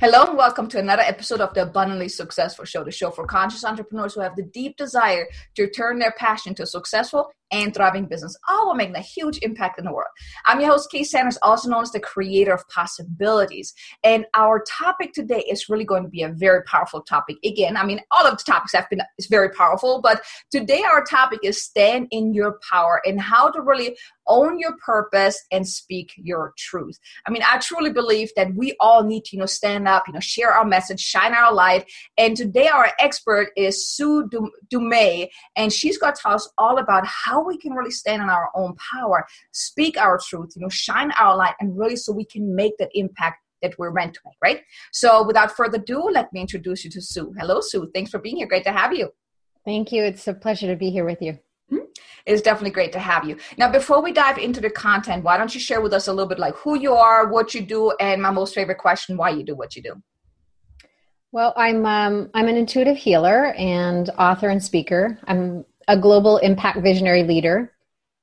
Hello and welcome to another episode of the Abundantly Successful Show, the show for conscious entrepreneurs who have the deep desire to turn their passion to successful and thriving business, all while making a huge impact in the world. I'm your host, Kay Sanders, also known as the creator of possibilities. And our topic today is really going to be a very powerful topic. Again, I mean, all of the topics have been is very powerful, but today our topic is stand in your power and how to really own your purpose and speak your truth. I mean, I truly believe that we all need to, you know, stand up, you know, share our message, shine our light. And today our expert is Sue Dumais, and she's going to tell us all about how how we can really stand in our own power, speak our truth, you know, shine our light, and really so we can make that impact that we're meant to make, right? So without further ado, let me introduce you to Sue. Hello, Sue. Thanks for being here. Great to have you. Thank you. It's a pleasure to be here with you. Hmm? It's definitely great to have you. Now, before we dive into the content, why don't you share with us a little bit like who you are, what you do, and my most favorite question, why you do what you do? Well, I'm um, I'm an intuitive healer and author and speaker. I'm a global impact visionary leader.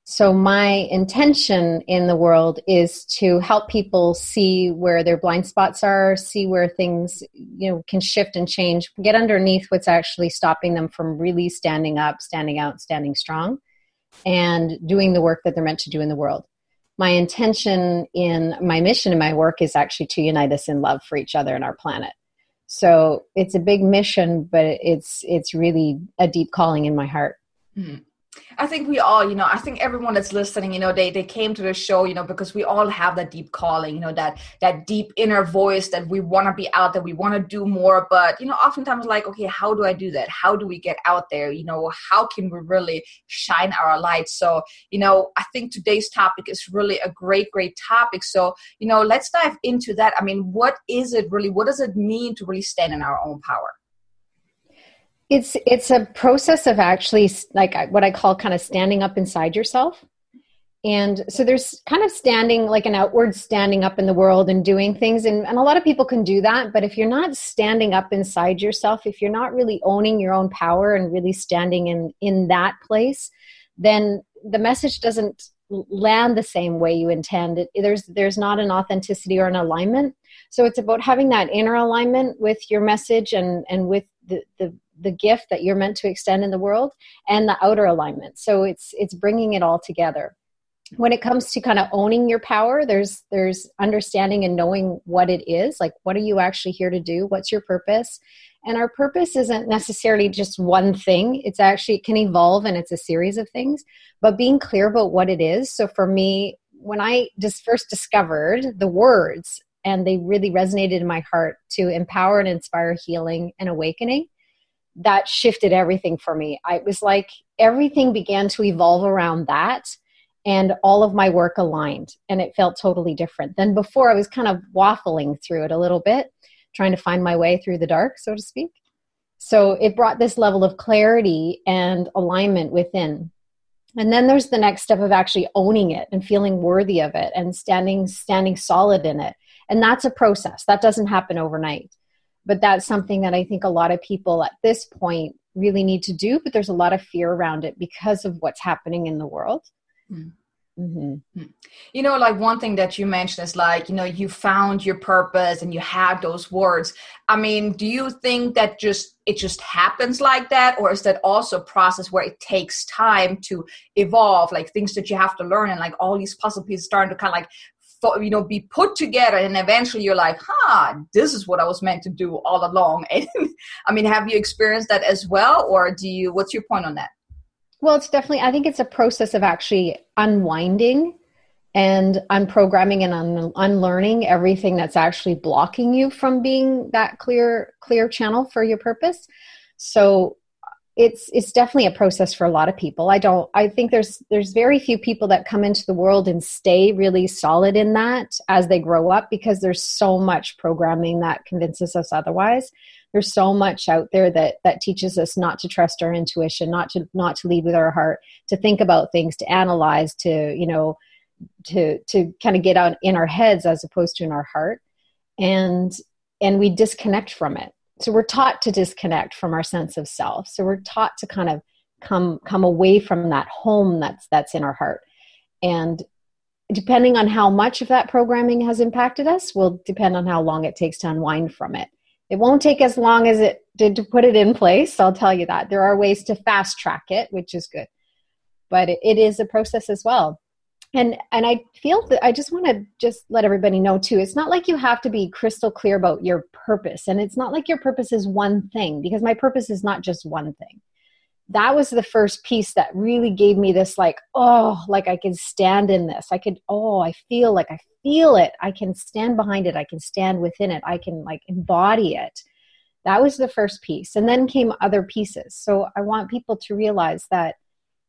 So, my intention in the world is to help people see where their blind spots are, see where things you know can shift and change, get underneath what's actually stopping them from really standing up, standing out, standing strong, and doing the work that they're meant to do in the world. My intention in my mission and my work is actually to unite us in love for each other and our planet. So it's a big mission, but it's it's really a deep calling in my heart. Mm-hmm. I think we all, you know, I think everyone that's listening, you know, they they came to the show, you know, because we all have that deep calling, you know, that that deep inner voice that we want to be out there, we want to do more, but you know, oftentimes like, okay, how do I do that? How do we get out there? You know, how can we really shine our light? So, you know, I think today's topic is really a great, great topic. So, you know, let's dive into that. I mean, what is it really? What does it mean to really stand in our own power? It's it's a process of actually like what I call kind of standing up inside yourself. And so there's kind of standing like an outward standing up in the world and doing things. And, and a lot of people can do that, but if you're not standing up inside yourself, if you're not really owning your own power and really standing in in that place, then the message doesn't land the same way you intend. It, there's there's not an authenticity or an alignment. So it's about having that inner alignment with your message and and with the, the the gift that you're meant to extend in the world and the outer alignment. So it's it's bringing it all together. When it comes to kind of owning your power there's there's understanding and knowing what it is like what are you actually here to do? What's your purpose? And our purpose isn't necessarily just one thing. It's actually it can evolve and it's a series of things but being clear about what it is. So for me when i just first discovered the words and they really resonated in my heart to empower and inspire healing and awakening that shifted everything for me. I was like everything began to evolve around that and all of my work aligned and it felt totally different than before. I was kind of waffling through it a little bit, trying to find my way through the dark, so to speak. So it brought this level of clarity and alignment within. And then there's the next step of actually owning it and feeling worthy of it and standing standing solid in it. And that's a process. That doesn't happen overnight but that's something that I think a lot of people at this point really need to do, but there's a lot of fear around it because of what's happening in the world. Mm. Mm-hmm. You know, like one thing that you mentioned is like, you know, you found your purpose and you had those words. I mean, do you think that just it just happens like that, or is that also a process where it takes time to evolve, like things that you have to learn, and like all these puzzle pieces starting to kind of like you know be put together and eventually you're like huh this is what i was meant to do all along. And i mean have you experienced that as well or do you what's your point on that? Well it's definitely i think it's a process of actually unwinding and unprogramming and un- unlearning everything that's actually blocking you from being that clear clear channel for your purpose. So it's it's definitely a process for a lot of people. I don't i think there's there's very few people that come into the world and stay really solid in that as they grow up because there's so much programming that convinces us otherwise. There's so much out there that that teaches us not to trust our intuition not to not to lead with our heart to think about things to analyze to you know to to kind of get out in our heads as opposed to in our heart. And and we disconnect from it so we're taught to disconnect from our sense of self so we're taught to kind of come come away from that home that's that's in our heart And depending on how much of that programming has impacted us will depend on how long it takes to unwind from it. It won't take as long as it did to put it in place. I'll tell you that. There are ways to fast track it, which is good. But it is a process as well. And and I feel that I just want to just let everybody know too. It's not like you have to be crystal clear about your purpose and it's not like your purpose is one thing because my purpose is not just one thing. That was the first piece that really gave me this like oh like i can stand in this. I could oh i feel like i feel it. I can stand behind it. I can stand within it. I can like embody it. That was the first piece. And then came other pieces. So i want people to realize that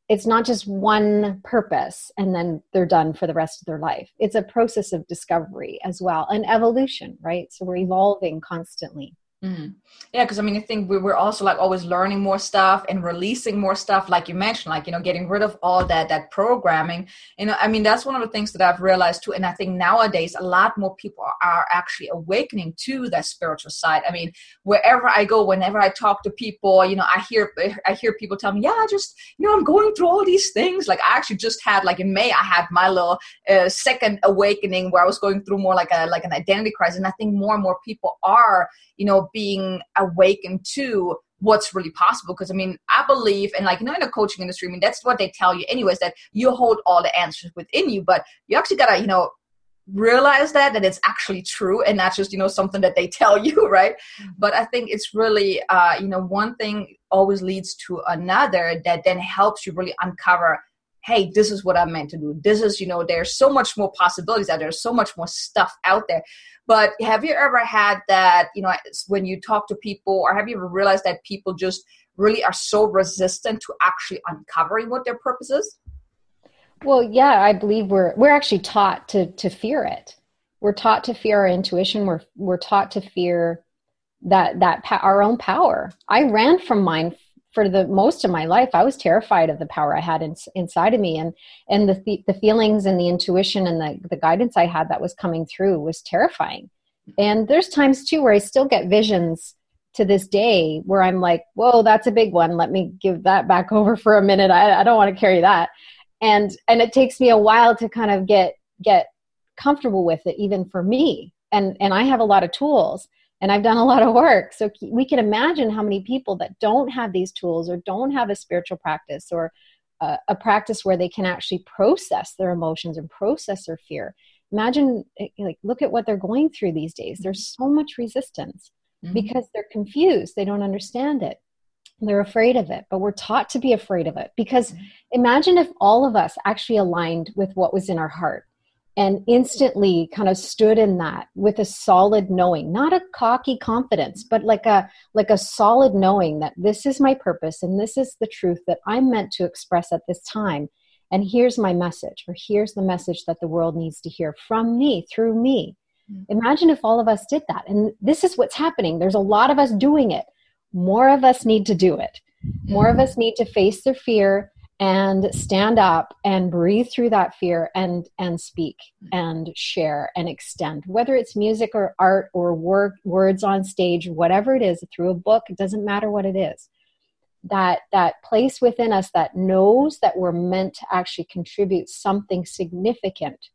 it's not just one purpose and then they're done for the rest of their life. It's a process of discovery as well and evolution right? So we're evolving constantly Mm. Yeah, because I mean, I think we, we're also like always learning more stuff and releasing more stuff, like you mentioned, like you know, getting rid of all that that programming. You know, I mean, that's one of the things that I've realized too. And I think nowadays a lot more people are actually awakening to that spiritual side. I mean, wherever I go, whenever I talk to people, you know, I hear I hear people tell me, yeah, I just you know, I'm going through all these things. Like I actually just had like in May, I had my little uh, second awakening where I was going through more like a like an identity crisis. And I think more and more people are you know being awakened to what's really possible. Because i mean i believe and like you know in the coaching industry i mean that's what they tell you anyways that you hold all the answers within you but you actually gotta you know realize that that it's actually true and not just you know something that they tell you right? Mm-hmm. but i think it's really uh you know one thing always leads to another that then helps you really uncover hey this is what i'm meant to do. This is you know there's so much more possibilities out there. There's so much more stuff out there but have you ever had that, you know, when you talk to people, or have you ever realized that people just really are so resistant to actually uncovering what their purpose is? Well, yeah, I believe we're we're actually taught to to fear it. We're taught to fear our intuition. We're we're taught to fear that that our own power. I ran from mine for the most of my life i was terrified of the power i had in, inside of me. And and the, the feelings and the intuition and the, the guidance i had that was coming through was terrifying. And there's times too where i still get visions to this day where i'm like whoa that's a big one. Let me give that back over for a minute. I, I don't want to carry that. And and it takes me a while to kind of get get comfortable with it even for me. And and i have a lot of tools and I've done a lot of work. So we can imagine how many people that don't have these tools or don't have a spiritual practice or a, a practice where they can actually process their emotions and process their fear. Imagine, eh, like, look at what they're going through these days. There's so much resistance mm-hmm. because they're confused, they don't understand it. They're afraid of it, but we're taught to be afraid of it because mm-hmm. imagine if all of us actually aligned with what was in our heart and instantly kind of stood in that with a solid knowing not a cocky confidence but like a like a solid knowing that this is my purpose and this is the truth that i'm meant to express at this time. And here's my message or here's the message that the world needs to hear from me through me. Mm-hmm. imagine if all of us did that. And this is what's happening. There's a lot of us doing it. More of us need to do it. More of us need to face their fear and stand up and breathe through that fear and and speak mm. and share and extend whether it's music or art or work words on stage whatever it is through a book it doesn't matter what it is. That that place within us that knows that we're meant to actually contribute something significant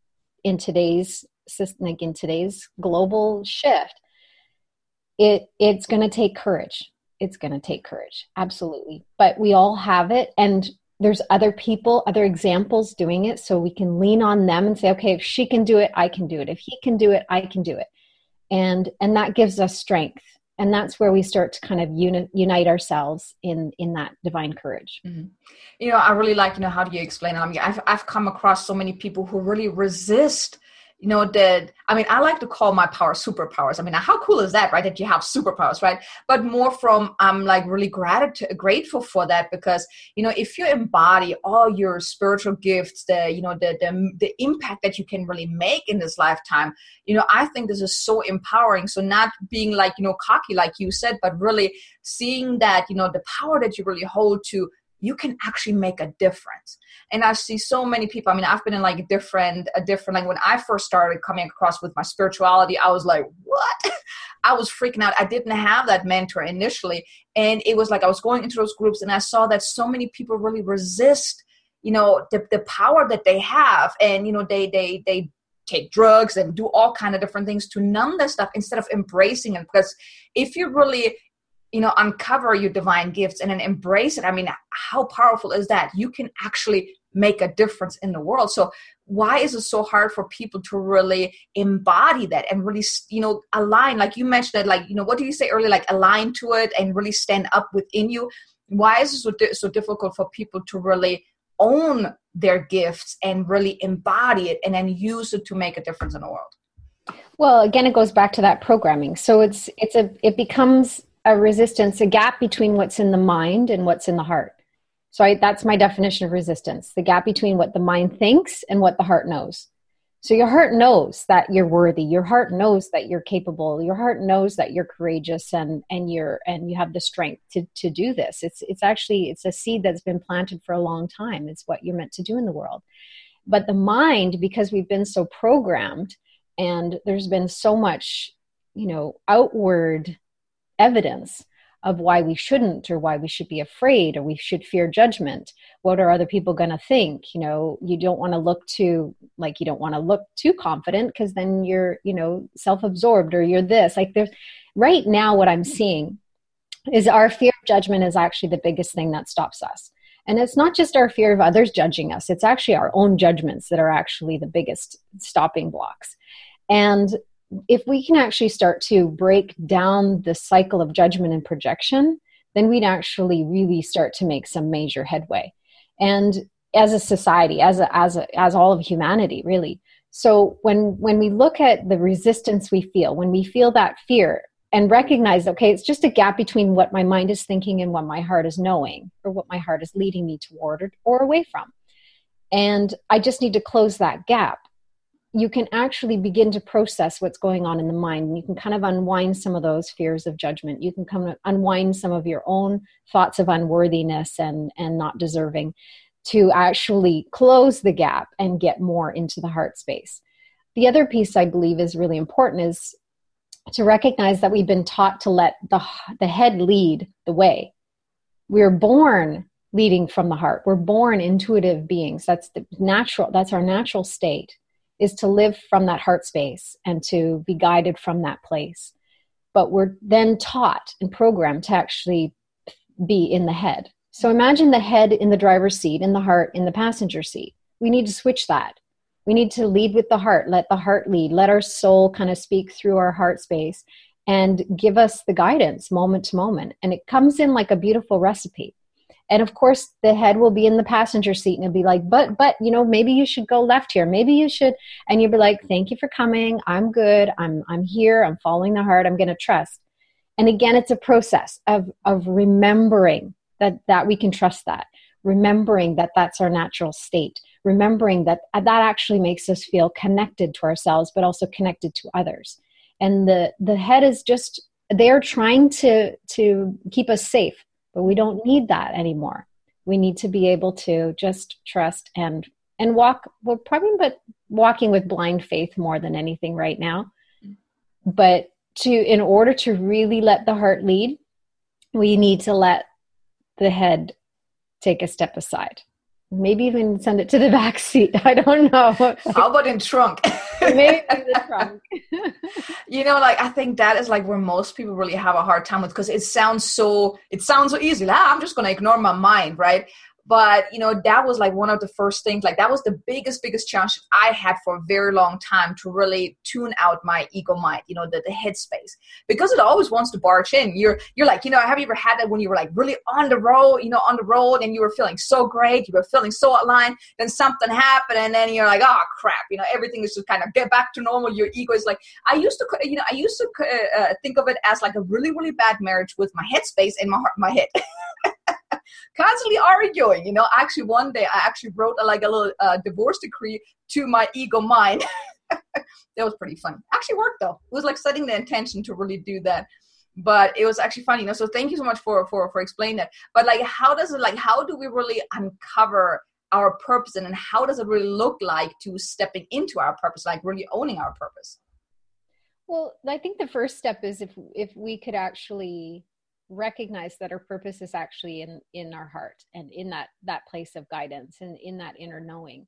in today's system like in today's global shift it it's going to take courage. It's going to take courage. Absolutely. But we all have it and there's other people, other examples doing it, so we can lean on them and say, okay, if she can do it, I can do it. If he can do it, I can do it. And and that gives us strength. And that's where we start to kind of uni- unite ourselves in in that divine courage. Mm-hmm. You know, I really like, you know, how do you explain? I mean, I've I've come across so many people who really resist you know that i mean i like to call my power superpowers. I mean how cool is that right that you have superpowers right? But more from i'm like really gratitude grateful for that because you know if you embody all your spiritual gifts the you know the, the the impact that you can really make in this lifetime you know i think this is so empowering. So not being like you know cocky like you said but really seeing that you know the power that you really hold to you can actually make a difference. And i see so many people i mean i've been in like different a different like when i first started coming across with my spirituality i was like what? I was freaking out. I didn't have that mentor initially and it was like i was going into those groups and i saw that so many people really resist you know the, the power that they have and you know they they they take drugs and do all kind of different things to numb that stuff instead of embracing it. Because if you really you know uncover your divine gifts and then embrace it. I mean how powerful is that? You can actually make a difference in the world. So why is it so hard for people to really embody that and really you know align? Like you mentioned that like you know what do you say earlier like align to it and really stand up within you? Why is it so, di- so difficult for people to really own their gifts and really embody it and then use it to make a difference in the world? Well again it goes back to that programming. So it's it's a it becomes a resistance a gap between what's in the mind and what's in the heart so I, that's my definition of resistance the gap between what the mind thinks and what the heart knows so your heart knows that you're worthy. Your heart knows that you're capable. Your heart knows that you're courageous and and you're and you have the strength to to do this. It's it's actually it's a seed that's been planted for a long time. It's what you're meant to do in the world. But the mind because we've been so programmed and there's been so much, you know, outward evidence of why we shouldn't or why we should be afraid or we should fear judgment. What are other people going to think? You know you don't want to look too like you don't want to look too confident because then you're you know self-absorbed or you're this. Like there's right now what i'm seeing is our fear of judgment is actually the biggest thing that stops us. And it's not just our fear of others judging us it's actually our own judgments that are actually the biggest stopping blocks. And if we can actually start to break down the cycle of judgment and projection, then we'd actually really start to make some major headway. And as a society, as a, as a, as all of humanity, really. So when when we look at the resistance we feel, when we feel that fear, and recognize, okay, it's just a gap between what my mind is thinking and what my heart is knowing, or what my heart is leading me toward or, or away from. And I just need to close that gap you can actually begin to process what's going on in the mind. You can kind of unwind some of those fears of judgment. You can come unwind some of your own thoughts of unworthiness and and not deserving to actually close the gap and get more into the heart space. The other piece i believe is really important is to recognize that we've been taught to let the the head lead the way. We're born leading from the heart. We're born intuitive beings. That's the natural that's our natural state is to live from that heart space and to be guided from that place. But we're then taught and programmed to actually be in the head. So imagine the head in the driver's seat, in the heart in the passenger seat. We need to switch that. We need to lead with the heart, let the heart lead, let our soul kind of speak through our heart space and give us the guidance moment to moment. And it comes in like a beautiful recipe and of course the head will be in the passenger seat and it'll be like but but you know maybe you should go left here. Maybe you should and you'll be like thank you for coming. I'm good. I'm i'm here. I'm following the heart. I'm going to trust. And again it's a process of of remembering that that we can trust that. Remembering that that's our natural state. Remembering that uh, that actually makes us feel connected to ourselves but also connected to others. And the the head is just they're trying to to keep us safe but we don't need that anymore. We need to be able to just trust and and walk We're probably but walking with blind faith more than anything right now. But to in order to really let the heart lead we need to let the head take a step aside maybe even send it to the back seat. I don't know. How about in trunk? maybe the trunk. you know, like I think that is like where most people really have a hard time with because it sounds so it sounds so easy. Like, ah, I'm just gonna ignore my mind, right? But you know that was like one of the first things like that was the biggest biggest challenge i had for a very long time to really tune out my ego mind you know the, the headspace. Because it always wants to barge in. You're you're like you know have you ever had that when you were like really on the road you know on the road and you were feeling so great you were feeling so aligned then something happened and then you're like oh crap you know everything is just kind of get back to normal. Your ego is like i used to you know i used to uh, uh, think of it as like a really really bad marriage with my headspace and my heart my head constantly arguing. You know, actually, one day I actually wrote a, like a little uh, divorce decree to my ego mind. that was pretty fun. Actually worked though. It was like setting the intention to really do that. But it was actually funny, you know. So thank you so much for for for explaining that. But like, how does it like? How do we really uncover our purpose, and, and how does it really look like to stepping into our purpose, like really owning our purpose? Well, I think the first step is if if we could actually recognize that our purpose is actually in in our heart and in that that place of guidance and in that inner knowing.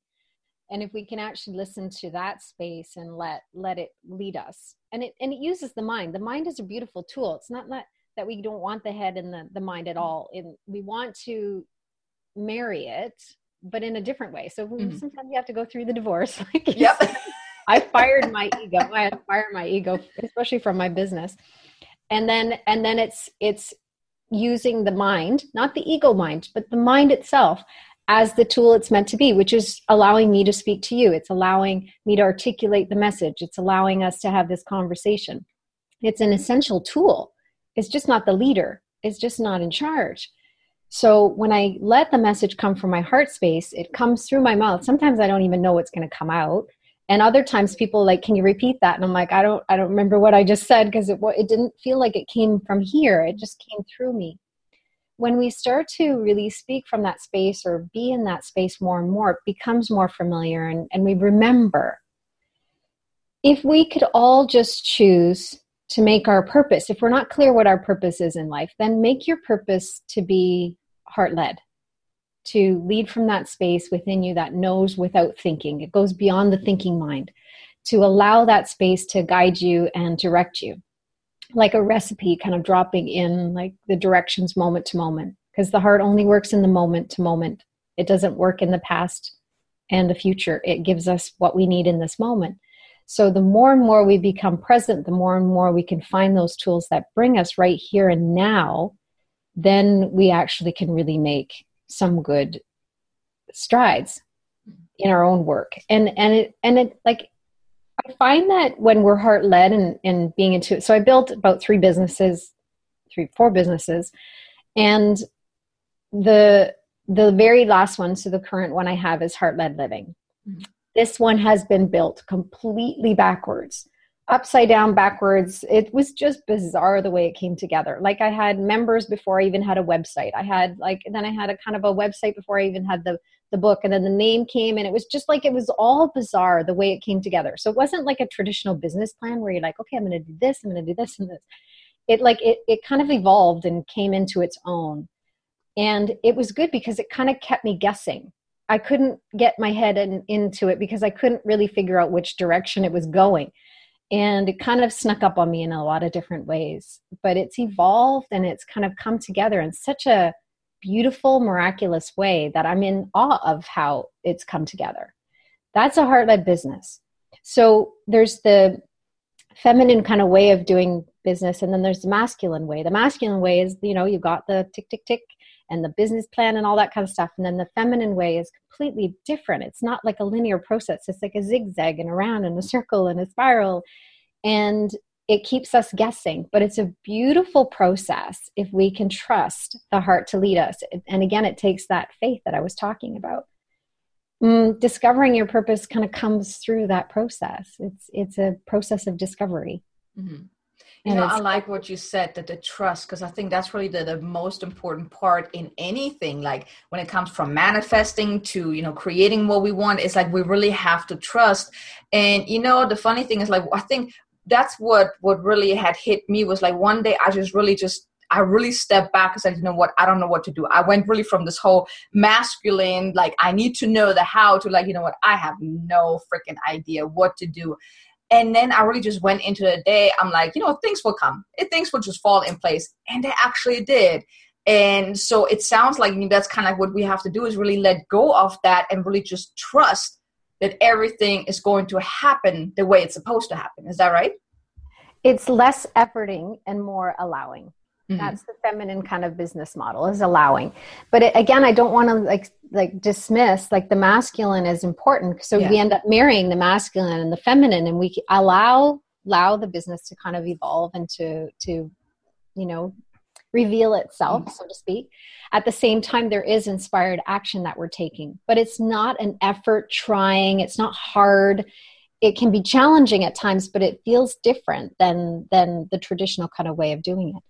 And if we can actually listen to that space and let let it lead us. And it and it uses the mind. The mind is a beautiful tool. It's not that that we don't want the head and the, the mind at all. And we want to marry it but in a different way. So mm-hmm. sometimes you have to go through the divorce. Like yep. I fired my ego. I fired my ego especially from my business and then and then it's it's using the mind not the ego mind but the mind itself as the tool it's meant to be which is allowing me to speak to you. It's allowing me to articulate the message. It's allowing us to have this conversation. It's an essential tool. It's just not the leader. It's just not in charge. So when i let the message come from my heart space it comes through my mouth. Sometimes i don't even know what's going to come out and other times people like can you repeat that? And i'm like i don't i don't remember what i just said because it, it didn't feel like it came from here. It just came through me. When we start to really speak from that space or be in that space more and more it becomes more familiar and, and we remember. If we could all just choose to make our purpose if we're not clear what our purpose is in life then make your purpose to be heart led to lead from that space within you that knows without thinking. It goes beyond the thinking mind to allow that space to guide you and direct you. Like a recipe, kind of dropping in like the directions moment to moment, because the heart only works in the moment to moment. It doesn't work in the past and the future. It gives us what we need in this moment. So the more and more we become present, the more and more we can find those tools that bring us right here and now, then we actually can really make some good strides in our own work. And and it and it like i find that when we're heart led and and being into it so i built about three businesses three four businesses and the the very last one so the current one i have is heart led living. Mm-hmm. this one has been built completely backwards upside down backwards. It was just bizarre the way it came together. Like i had members before i even had a website. I had like then i had a kind of a website before i even had the the book and then the name came and it was just like it was all bizarre the way it came together. So it wasn't like a traditional business plan where you're like okay i'm going to do this i'm going to do this and this. It like it, it kind of evolved and came into its own. And it was good because it kind of kept me guessing. I couldn't get my head in, into it because i couldn't really figure out which direction it was going and it kind of snuck up on me in a lot of different ways but it's evolved and it's kind of come together in such a beautiful miraculous way that i'm in awe of how it's come together. That's a heart-led business. So there's the feminine kind of way of doing business and then there's the masculine way. The masculine way is you know you got the tick tick tick and the business plan and all that kind of stuff. And then the feminine way is completely different. It's not like a linear process, it's like a zigzag and around and a circle and a spiral. And it keeps us guessing, but it's a beautiful process if we can trust the heart to lead us. And again, it takes that faith that I was talking about. Mm, discovering your purpose kind of comes through that process. It's it's a process of discovery. Mm-hmm. You know, I like what you said that the trust, because I think that's really the, the most important part in anything. Like when it comes from manifesting to, you know, creating what we want, it's like we really have to trust. And, you know, the funny thing is like, I think that's what, what really had hit me was like one day I just really just I really stepped back and said, you know what, I don't know what to do. I went really from this whole masculine, like I need to know the how to like, you know what, I have no freaking idea what to do. And then I really just went into the day. I'm like, you know, things will come. It, Things will just fall in place. And they actually did. And so it sounds like that's kind of like what we have to do is really let go of that and really just trust that everything is going to happen the way it's supposed to happen. Is that right? It's less efforting and more allowing. Mm-hmm. That's the feminine kind of business model is allowing. But it, again, I don't want to like like dismiss like the masculine is important. So yeah. we end up marrying the masculine and the feminine, and we allow allow the business to kind of evolve and to to you know reveal itself, mm-hmm. so to speak. At the same time, there is inspired action that we're taking, but it's not an effort trying. It's not hard it can be challenging at times but it feels different than than the traditional kind of way of doing it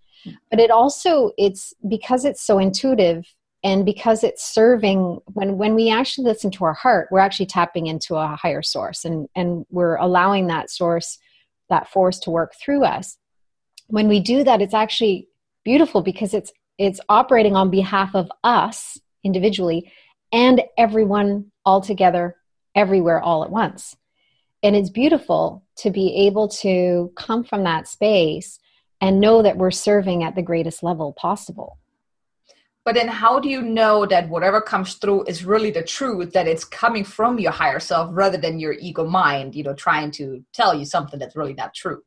but it also it's because it's so intuitive and because it's serving when when we actually listen to our heart we're actually tapping into a higher source and and we're allowing that source that force to work through us. When we do that it's actually beautiful because it's it's operating on behalf of us individually and everyone all together everywhere all at once. And it's beautiful to be able to come from that space and know that we're serving at the greatest level possible. But then how do you know that whatever comes through is really the truth that it's coming from your higher self rather than your ego mind you know trying to tell you something that's really not true?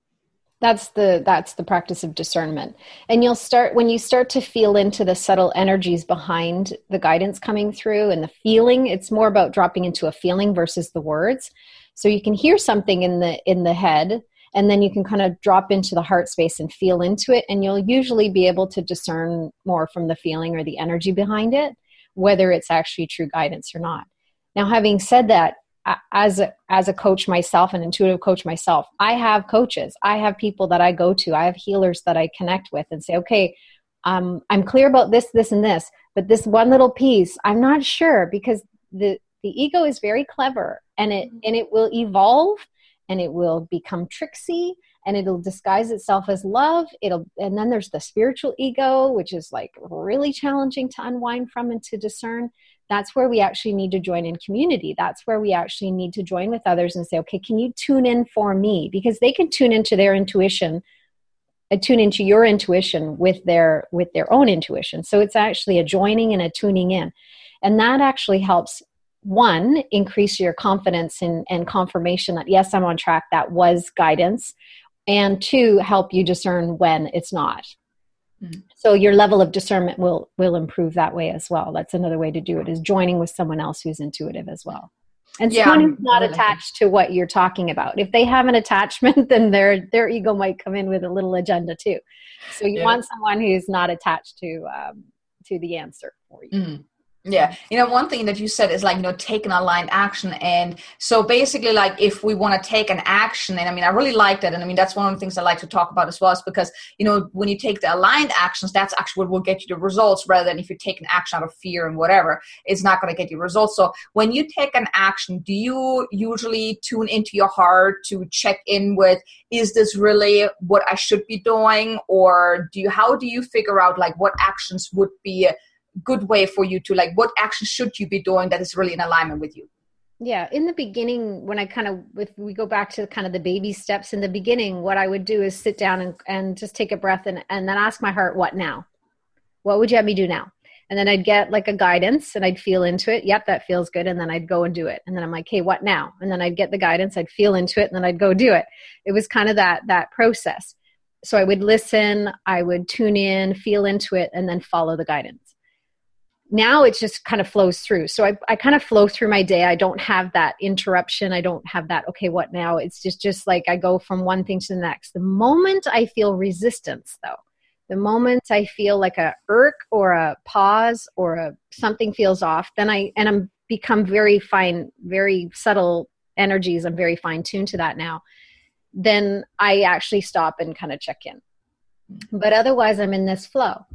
That's the that's the practice of discernment. And you'll start when you start to feel into the subtle energies behind the guidance coming through and the feeling it's more about dropping into a feeling versus the words. So you can hear something in the in the head and then you can kind of drop into the heart space and feel into it and you'll usually be able to discern more from the feeling or the energy behind it whether it's actually true guidance or not. Now having said that as a, as a coach myself an intuitive coach myself i have coaches. I have people that i go to. I have healers that i connect with and say okay um, i'm clear about this this and this but this one little piece i'm not sure because the the ego is very clever and it and it will evolve and it will become tricksy and it'll disguise itself as love. It'll and then there's the spiritual ego which is like really challenging to unwind from and to discern. That's where we actually need to join in community. That's where we actually need to join with others and say okay can you tune in for me? Because they can tune into their intuition uh, tune into your intuition with their with their own intuition. So it's actually a joining and a tuning in. And that actually helps one increase your confidence and, and confirmation that yes i'm on track that was guidance and two help you discern when it's not. Mm. so your level of discernment will will improve that way as well. That's another way to do it is joining with someone else who's intuitive as well. And yeah, someone who's not attached to what you're talking about. If they have an attachment then their their ego might come in with a little agenda too. So you yeah. want someone who's not attached to um, to the answer for you. Mm. Yeah. You know, one thing that you said is like, you know, take an aligned action. And so basically, like, if we want to take an action, and I mean, I really like that. And I mean, that's one of the things I like to talk about as well, is because, you know, when you take the aligned actions, that's actually what will get you the results rather than if you take an action out of fear and whatever, it's not going to get you results. So when you take an action, do you usually tune into your heart to check in with, is this really what I should be doing? Or do you, how do you figure out like what actions would be good way for you to like what action should you be doing that is really in alignment with you? Yeah in the beginning when i kind of if we go back to kind of the baby steps in the beginning what i would do is sit down and, and just take a breath and, and then ask my heart what now? What would you have me do now? And then i'd get like a guidance and i'd feel into it. Yep that feels good. And then i'd go and do it. And then i'm like hey what now? And then i'd get the guidance. I'd feel into it. And then i'd go do it. It was kind of that that process. So i would listen. I would tune in feel into it and then follow the guidance now it just kind of flows through. So I, I kind of flow through my day. I don't have that interruption. I don't have that, okay, what now? It's just, just like I go from one thing to the next. The moment I feel resistance though, the moment I feel like a irk or a pause or a something feels off, then I, and I'm become very fine, very subtle energies. I'm very fine tuned to that now. Then I actually stop and kind of check in. But otherwise I'm in this flow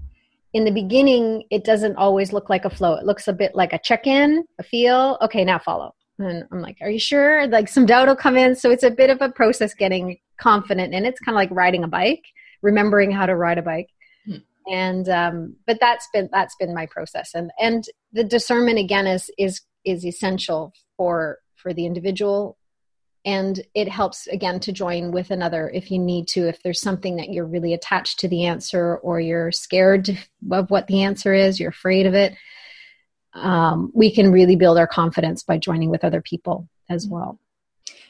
in the beginning, it doesn't always look like a flow. It looks a bit like a check in, a feel. Okay, now follow. And I'm like, are you sure? Like some doubt will come in. So it's a bit of a process getting confident. And it's kind of like riding a bike, remembering how to ride a bike. Hmm. And um, but that's been that's been my process. And and the discernment again is is is essential for for the individual and it helps again to join with another if you need to if there's something that you're really attached to the answer or you're scared of what the answer is you're afraid of it um, we can really build our confidence by joining with other people as mm-hmm. well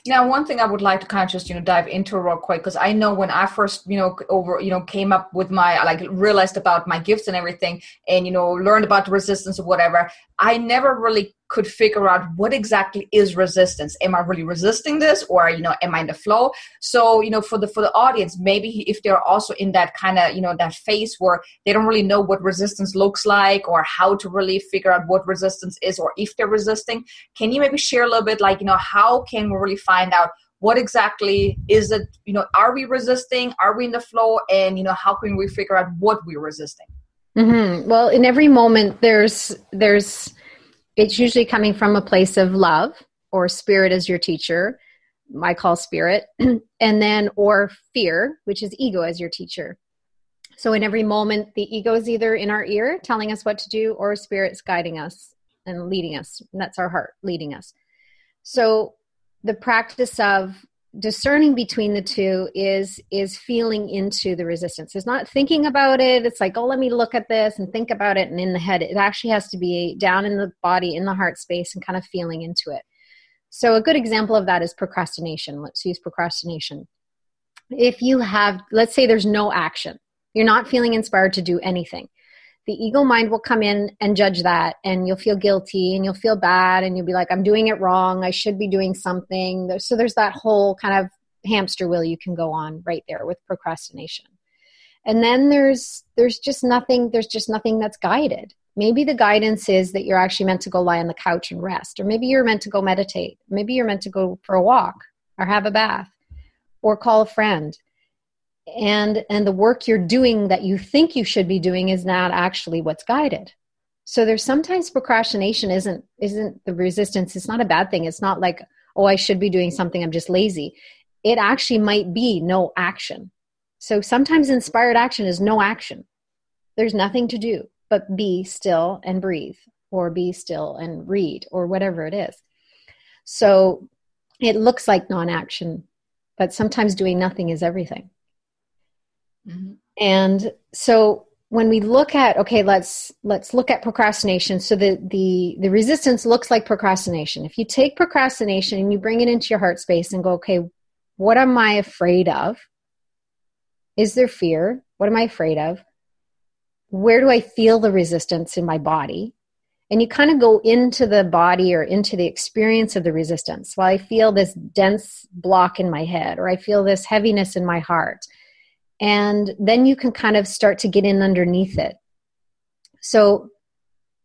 now, one thing I would like to kind of just you know dive into real quick because I know when I first you know over you know came up with my like realized about my gifts and everything, and you know learned about the resistance or whatever, I never really could figure out what exactly is resistance. Am i really resisting this or you know am i in the flow? So you know for the for the audience maybe if they're also in that kind of you know that phase where they don't really know what resistance looks like or how to really figure out what resistance is or if they're resisting can you maybe share a little bit like you know how can we really find out what exactly is it you know are we resisting? Are we in the flow? And you know how can we figure out what we're resisting? Mm-hmm. well in every moment there's there's it's usually coming from a place of love or spirit as your teacher i call spirit and then or fear which is ego as your teacher So in every moment, the ego is either in our ear telling us what to do or spirit's guiding us and leading us. And that's our heart leading us. So the practice of discerning between the two is is feeling into the resistance. It's not thinking about it. It's like oh let me look at this and think about it and in the head. It actually has to be down in the body in the heart space and kind of feeling into it. So a good example of that is procrastination. Let's use procrastination. If you have let's say there's no action. You're not feeling inspired to do anything the ego mind will come in and judge that and you'll feel guilty and you'll feel bad and you'll be like i'm doing it wrong. I should be doing something. So there's that whole kind of hamster wheel you can go on right there with procrastination. And then there's there's just nothing there's just nothing that's guided. Maybe the guidance is that you're actually meant to go lie on the couch and rest or maybe you're meant to go meditate. Maybe you're meant to go for a walk or have a bath or call a friend and and the work you're doing that you think you should be doing is not actually what's guided. So there's sometimes procrastination isn't isn't the resistance. It's not a bad thing. It's not like oh i should be doing something. I'm just lazy. It actually might be no action. So sometimes inspired action is no action. There's nothing to do but be still and breathe or be still and read or whatever it is. So it looks like non-action but sometimes doing nothing is everything Mm-hmm. And so when we look at okay, let's let's look at procrastination. So the the the resistance looks like procrastination. If you take procrastination and you bring it into your heart space and go, okay, what am I afraid of? Is there fear? What am I afraid of? Where do I feel the resistance in my body? And you kind of go into the body or into the experience of the resistance. Well, I feel this dense block in my head, or I feel this heaviness in my heart and then you can kind of start to get in underneath it. So,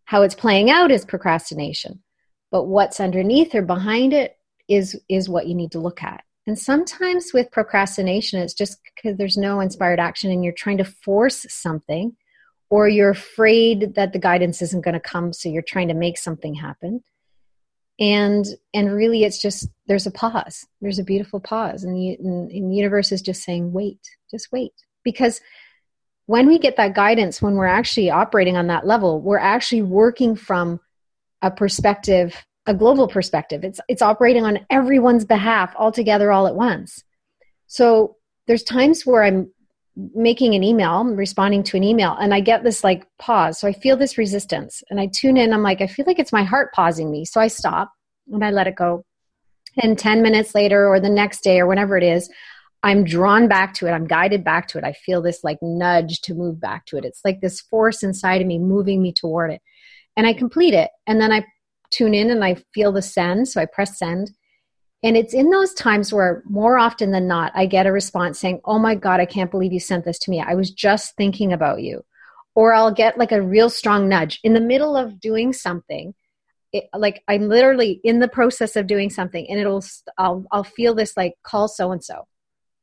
how it's playing out is procrastination, but what's underneath or behind it is is what you need to look at. And sometimes with procrastination, it's just because there's no inspired action and you're trying to force something, or you're afraid that the guidance isn't going to come, so you're trying to make something happen and and really it's just there's a pause there's a beautiful pause and the, and the universe is just saying wait just wait. Because when we get that guidance when we're actually operating on that level we're actually working from a perspective a global perspective. It's it's operating on everyone's behalf all together all at once. So there's times where i'm making an email I'm responding to an email and i get this like pause. So i feel this resistance and i tune in i'm like i feel like it's my heart pausing me. So i stop and i let it go. And 10 minutes later or the next day or whenever it is i'm drawn back to it i'm guided back to it i feel this like nudge to move back to it it's like this force inside of me moving me toward it and i complete it and then i tune in and i feel the send so i press send and it's in those times where more often than not, I get a response saying, Oh my God, I can't believe you sent this to me. I was just thinking about you. Or I'll get like a real strong nudge in the middle of doing something. It, like I'm literally in the process of doing something and it'll, I'll, I'll feel this like call so and so.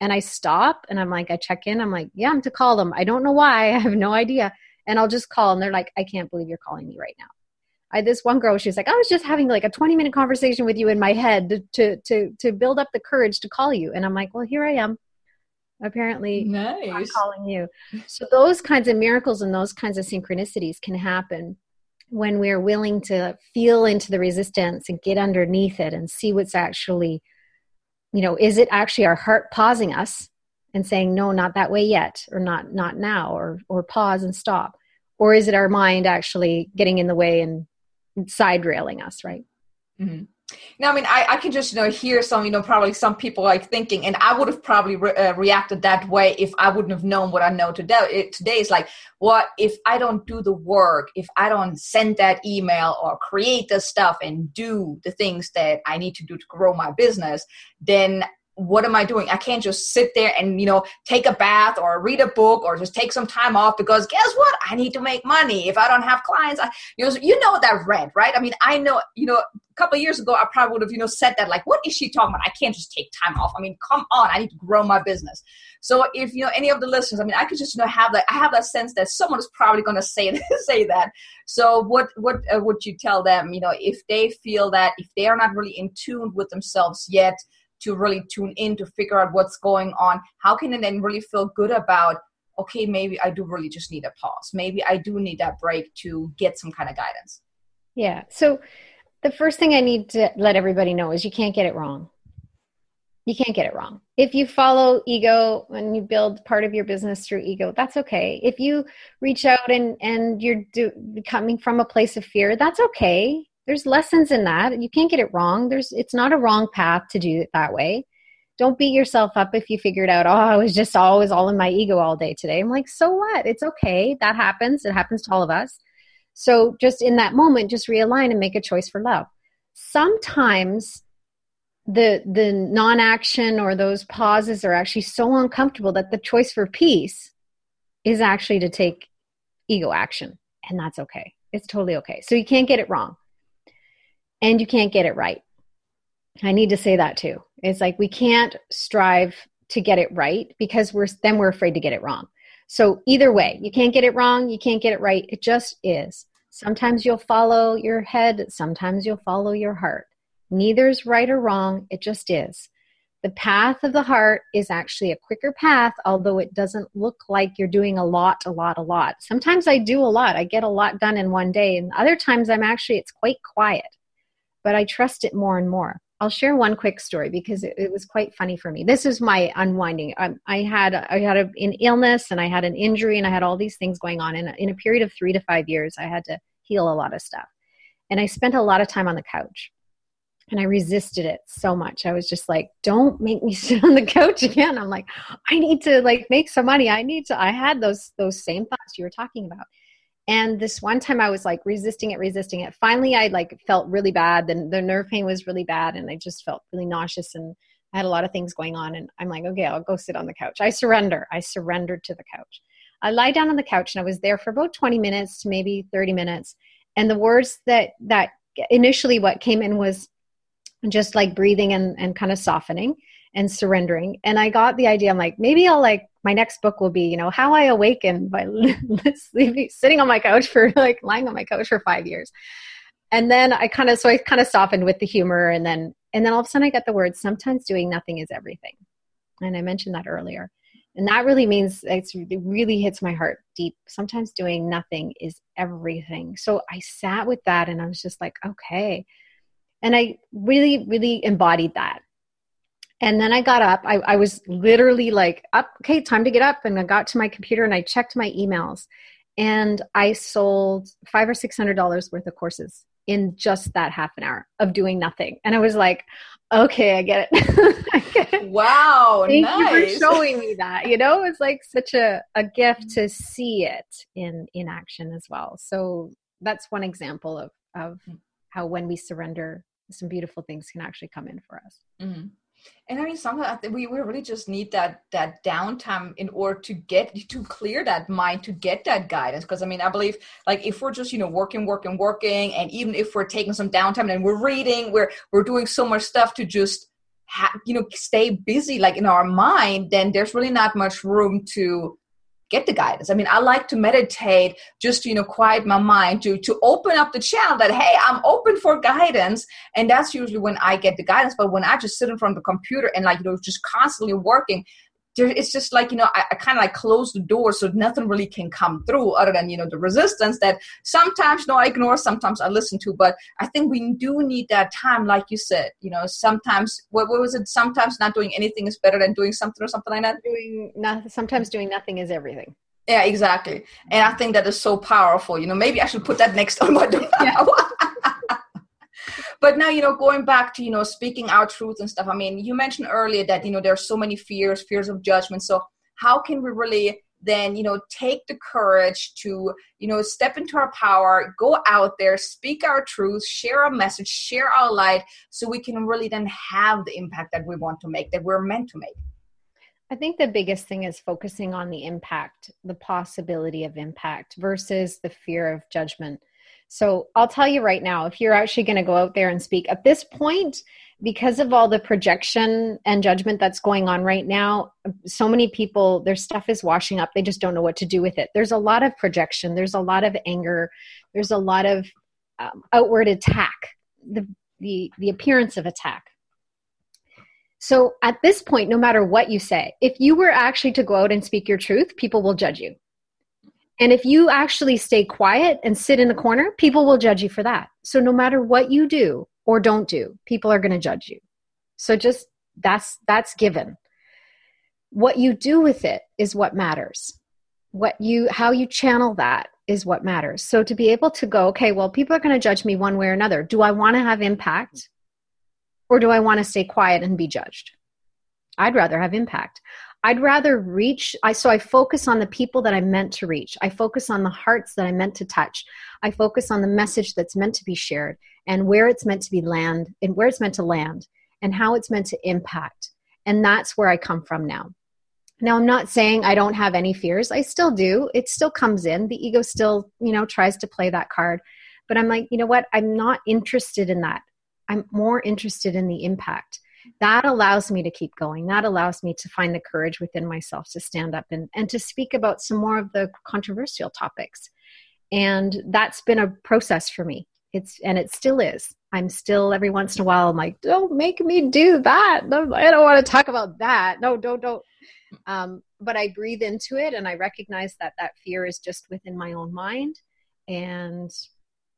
And I stop and I'm like, I check in. I'm like, yeah, I'm to call them. I don't know why. I have no idea. And I'll just call and they're like, I can't believe you're calling me right now. I, this one girl, she was like, I was just having like a 20 minute conversation with you in my head to, to, to build up the courage to call you. And I'm like, well, here I am. Apparently, nice. I'm calling you. So those kinds of miracles and those kinds of synchronicities can happen when we're willing to feel into the resistance and get underneath it and see what's actually, you know, is it actually our heart pausing us and saying, no, not that way yet, or not, not now, or, or pause and stop? Or is it our mind actually getting in the way and side railing us, right? Mm-hmm. Now, I mean, I, I can just you know hear some you know probably some people like thinking, and I would have probably re- uh, reacted that way if I wouldn't have known what I know today. It, today is like, what if I don't do the work? If I don't send that email or create the stuff and do the things that I need to do to grow my business, then what am I doing? I can't just sit there and, you know, take a bath or read a book or just take some time off because guess what? I need to make money. If I don't have clients, I, you know, you know that red, right? I mean, I know, you know, a couple years ago, I probably would have, you know, said that like, what is she talking about? I can't just take time off. I mean, come on, I need to grow my business. So if, you know, any of the listeners, I mean, I could just, you know, have that, I have that sense that someone is probably going to say, say that. So what, what uh, would you tell them, you know, if they feel that if they are not really in tune with themselves yet, to really tune in to figure out what's going on how can they then really feel good about okay, maybe I do really just need a pause. Maybe I do need that break to get some kind of guidance. Yeah. So the first thing I need to let everybody know is you can't get it wrong. You can't get it wrong. If you follow ego and you build part of your business through ego, that's okay. If you reach out and and you're do, coming from a place of fear, that's okay. There's lessons in that. You can't get it wrong. There's it's not a wrong path to do it that way. Don't beat yourself up if you figured out, oh, I was just always all in my ego all day today. I'm like, so what? It's okay. That happens. It happens to all of us. So just in that moment, just realign and make a choice for love. Sometimes the the non-action or those pauses are actually so uncomfortable that the choice for peace is actually to take ego action and that's okay it's totally okay so you can't get it wrong and you can't get it right. I need to say that too. It's like we can't strive to get it right because we're then we're afraid to get it wrong. So either way you can't get it wrong you can't get it right. It just is. Sometimes you'll follow your head sometimes you'll follow your heart. Neither's right or wrong, it just is. The path of the heart is actually a quicker path, although it doesn't look like you're doing a lot, a lot, a lot. Sometimes I do a lot. I get a lot done in one day, and other times I'm actually, it's quite quiet, but I trust it more and more. I'll share one quick story because it, it was quite funny for me. This is my unwinding. I, um, I had I had a, an illness and I had an injury and I had all these things going on. And in a period of three to five years, I had to heal a lot of stuff, and I spent a lot of time on the couch and I resisted it so much. I was just like, don't make me sit on the couch again. I'm like, I need to like make some money. I need to I had those those same thoughts you were talking about. And this one time I was like resisting it, resisting it. Finally I like felt really bad. Then the nerve pain was really bad and I just felt really nauseous and I had a lot of things going on and I'm like, okay, I'll go sit on the couch. I surrender. I surrendered to the couch. I lie down on the couch and I was there for about 20 minutes to maybe 30 minutes. And the words that that initially what came in was just like breathing and, and kind of softening and surrendering. And I got the idea, I'm like, maybe I'll like, my next book will be, you know, how I awaken by sitting on my couch for like lying on my couch for five years. And then I kind of, so I kind of softened with the humor and then, and then all of a sudden I got the word, sometimes doing nothing is everything. And I mentioned that earlier. And that really means it really hits my heart deep. Sometimes doing nothing is everything. So I sat with that and I was just like, okay, and I really, really embodied that. And then I got up. I, I was literally like, up, okay, time to get up. And I got to my computer and I checked my emails. And I sold five or six hundred dollars worth of courses in just that half an hour of doing nothing. And I was like, okay, I get it. I get it. Wow. Thank nice. you for showing me that. You know, it's like such a, a gift to see it in in action as well. So that's one example of of how when we surrender some beautiful things can actually come in for us. Mm-hmm. And I mean, sometimes we, we really just need that that downtime in order to get to clear that mind to get that guidance. Because I mean, I believe like if we're just you know working, working, working, and even if we're taking some downtime and we're reading, we're we're doing so much stuff to just ha- you know stay busy like in our mind, then there's really not much room to get the guidance. I mean, I like to meditate just to, you know, quiet my mind, to to open up the channel that, hey, I'm open for guidance. And that's usually when I get the guidance. But when I just sit in front of the computer and like, you know, just constantly working, there, it's just like you know i, I kind of like close the door so nothing really can come through other than you know the resistance that sometimes you know i ignore sometimes i listen to. But i think we do need that time like you said you know sometimes what, what was it? Sometimes not doing anything is better than doing something or something like that. Doing nothing sometimes doing nothing is everything. Yeah exactly. And i think that is so powerful. You know maybe i should put that next on my yeah but now you know going back to you know speaking our truth and stuff i mean you mentioned earlier that you know there are so many fears fears of judgment so how can we really then you know take the courage to you know step into our power go out there speak our truth share our message share our light so we can really then have the impact that we want to make that we're meant to make I think the biggest thing is focusing on the impact, the possibility of impact versus the fear of judgment. So I'll tell you right now, if you're actually going to go out there and speak at this point, because of all the projection and judgment that's going on right now, so many people, their stuff is washing up. They just don't know what to do with it. There's a lot of projection, there's a lot of anger, there's a lot of um, outward attack, the, the, the appearance of attack. So at this point, no matter what you say, if you were actually to go out and speak your truth, people will judge you. And if you actually stay quiet and sit in the corner, people will judge you for that. So no matter what you do or don't do, people are going to judge you. So just that's that's given. What you do with it is what matters. What you how you channel that is what matters. So to be able to go, okay, well, people are going to judge me one way or another. Do I want to have impact or do I want to stay quiet and be judged? I'd rather have impact. I'd rather reach I so I focus on the people that I'm meant to reach. I focus on the hearts that I'm meant to touch. I focus on the message that's meant to be shared and where it's meant to be land and where it's meant to land and how it's meant to impact. And that's where I come from now. Now I'm not saying I don't have any fears. I still do. It still comes in. The ego still, you know, tries to play that card. But I'm like, you know what? I'm not interested in that. I'm more interested in the impact that allows me to keep going. That allows me to find the courage within myself to stand up and, and to speak about some more of the controversial topics. And that's been a process for me. It's and it still is. I'm still every once in a while i'm like don't make me do that. I don't want to talk about that. No don't don't. Um, but i breathe into it and i recognize that that fear is just within my own mind. And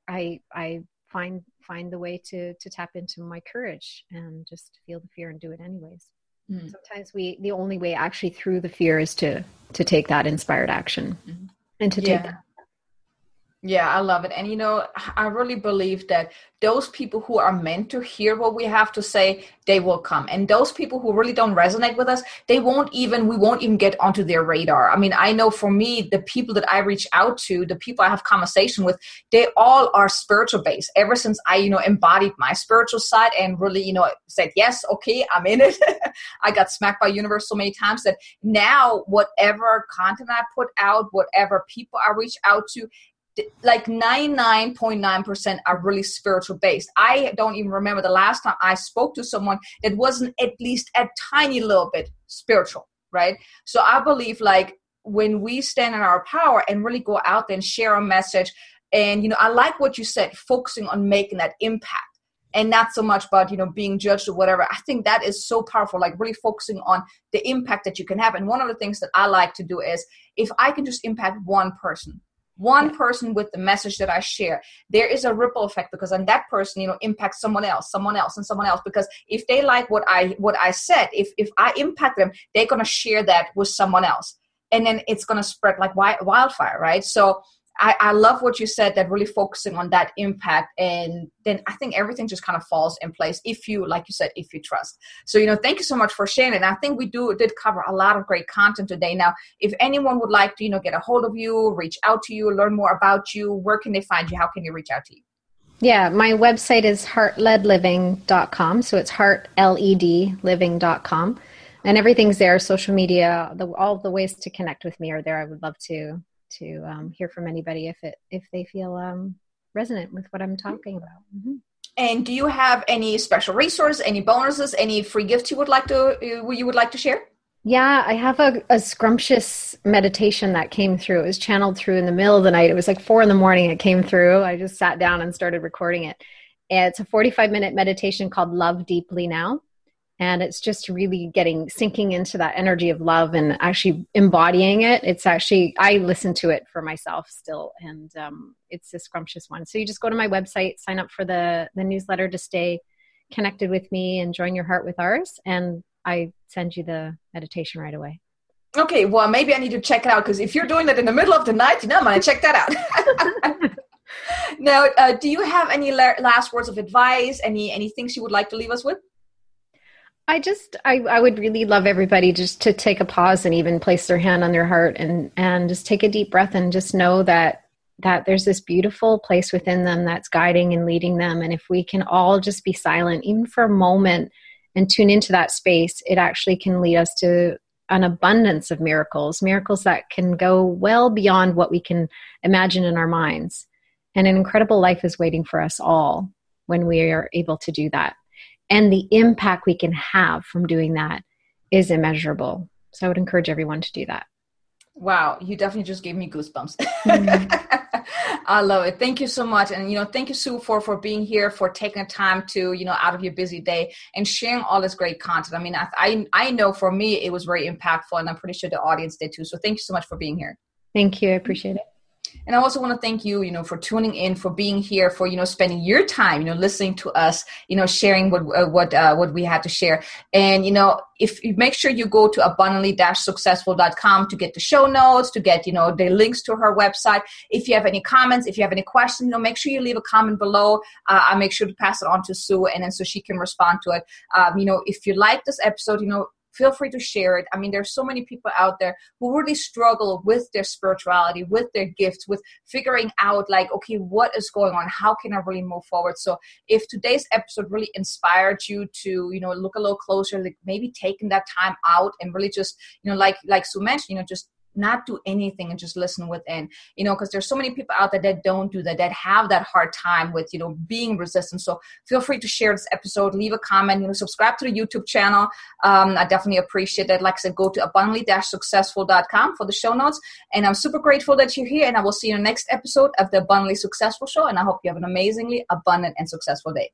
i i find find the way to to tap into my courage and just feel the fear and do it anyways mm. sometimes we the only way actually through the fear is to to take that inspired action mm. and to take that yeah, I love it. And you know, I really believe that those people who are meant to hear what we have to say, they will come. And those people who really don't resonate with us, they won't even, we won't even get onto their radar. I mean, I know for me, the people that I reach out to, the people I have conversation with, they all are spiritual based. Ever since I, you know, embodied my spiritual side and really, you know, said, yes, okay, I'm in it. I got smacked by universe so many times that now whatever content I put out, whatever people I reach out to, like 99.9% are really spiritual based. I don't even remember the last time I spoke to someone that wasn't at least a tiny little bit spiritual, right? So I believe like when we stand in our power and really go out there and share a message, and you know, I like what you said, focusing on making that impact and not so much about you know being judged or whatever i think that is so powerful like really focusing on the impact that you can have and one of the things that i like to do is if i can just impact one person one person with the message that I share, there is a ripple effect because then that person, you know, impacts someone else, someone else, and someone else. Because if they like what I what I said, if if I impact them, they're gonna share that with someone else, and then it's gonna spread like wildfire, right? So I, I love what you said that really focusing on that impact and then i think everything just kind of falls in place if you like you said if you trust so you know thank you so much for sharing it i think we do did cover a lot of great content today now if anyone would like to you know get a hold of you reach out to you learn more about you where can they find you how can you reach out to you yeah, my website is heartledliving.com. So it's heartledliving.com. And everything's there, social media, the, all the ways to connect with me are there. I would love to to um, hear from anybody if it if they feel um, resonant with what I'm talking about. Mm-hmm. And do you have any special resource, any bonuses, any free gifts you would like to uh, you would like to share? Yeah, I have a, a scrumptious meditation that came through. It was channeled through in the middle of the night. It was like four in the morning. It came through. I just sat down and started recording it. It's a 45 minute meditation called Love Deeply Now and it's just really getting sinking into that energy of love and actually embodying it. It's actually i listen to it for myself still and um, it's a scrumptious one. So you just go to my website sign up for the the newsletter to stay connected with me and join your heart with ours and i send you the meditation right away. Okay well maybe i need to check it out because if you're doing that in the middle of the night you know gonna check that out. Now uh, do you have any last words of advice? Any any things you would like to leave us with I just I, I would really love everybody just to take a pause and even place their hand on their heart and and just take a deep breath and just know that that there's this beautiful place within them that's guiding and leading them. And if we can all just be silent even for a moment and tune into that space it actually can lead us to an abundance of miracles miracles that can go well beyond what we can imagine in our minds. And an incredible life is waiting for us all when we are able to do that and the impact we can have from doing that is immeasurable. So I would encourage everyone to do that. Wow, you definitely just gave me goosebumps. Mm-hmm. I love it. Thank you so much, and you know, thank you Sue for for being here, for taking the time to you know out of your busy day and sharing all this great content. I mean, I I, I know for me it was very impactful, and I'm pretty sure the audience did too. So thank you so much for being here. Thank you. I appreciate it. And I also want to thank you, you know, for tuning in, for being here, for you know, spending your time, you know, listening to us, you know, sharing what uh, what uh, what we had to share. And you know, if you make sure you go to abundantly-successful.com to get the show notes, to get you know the links to her website. If you have any comments, if you have any questions, you know, make sure you leave a comment below. Uh, I make sure to pass it on to Sue, and then so she can respond to it. Um, you know, if you like this episode, you know, feel free to share it. I mean, there's so many people out there who really struggle with their spirituality, with their gifts, with figuring out like, okay, what is going on? How can I really move forward? So if today's episode really inspired you to, you know, look a little closer, like maybe taking that time out and really just, you know, like like Sue mentioned, you know, just not do anything and just listen within you know because there's so many people out there that don't do that that have that hard time with you know being resistant. So feel free to share this episode leave a comment you know subscribe to the youtube channel. Um, i definitely appreciate that like i said go to abundantly-successful.com for the show notes. And i'm super grateful that you're here and i will see you in the next episode of the abundantly successful show and i hope you have an amazingly abundant and successful day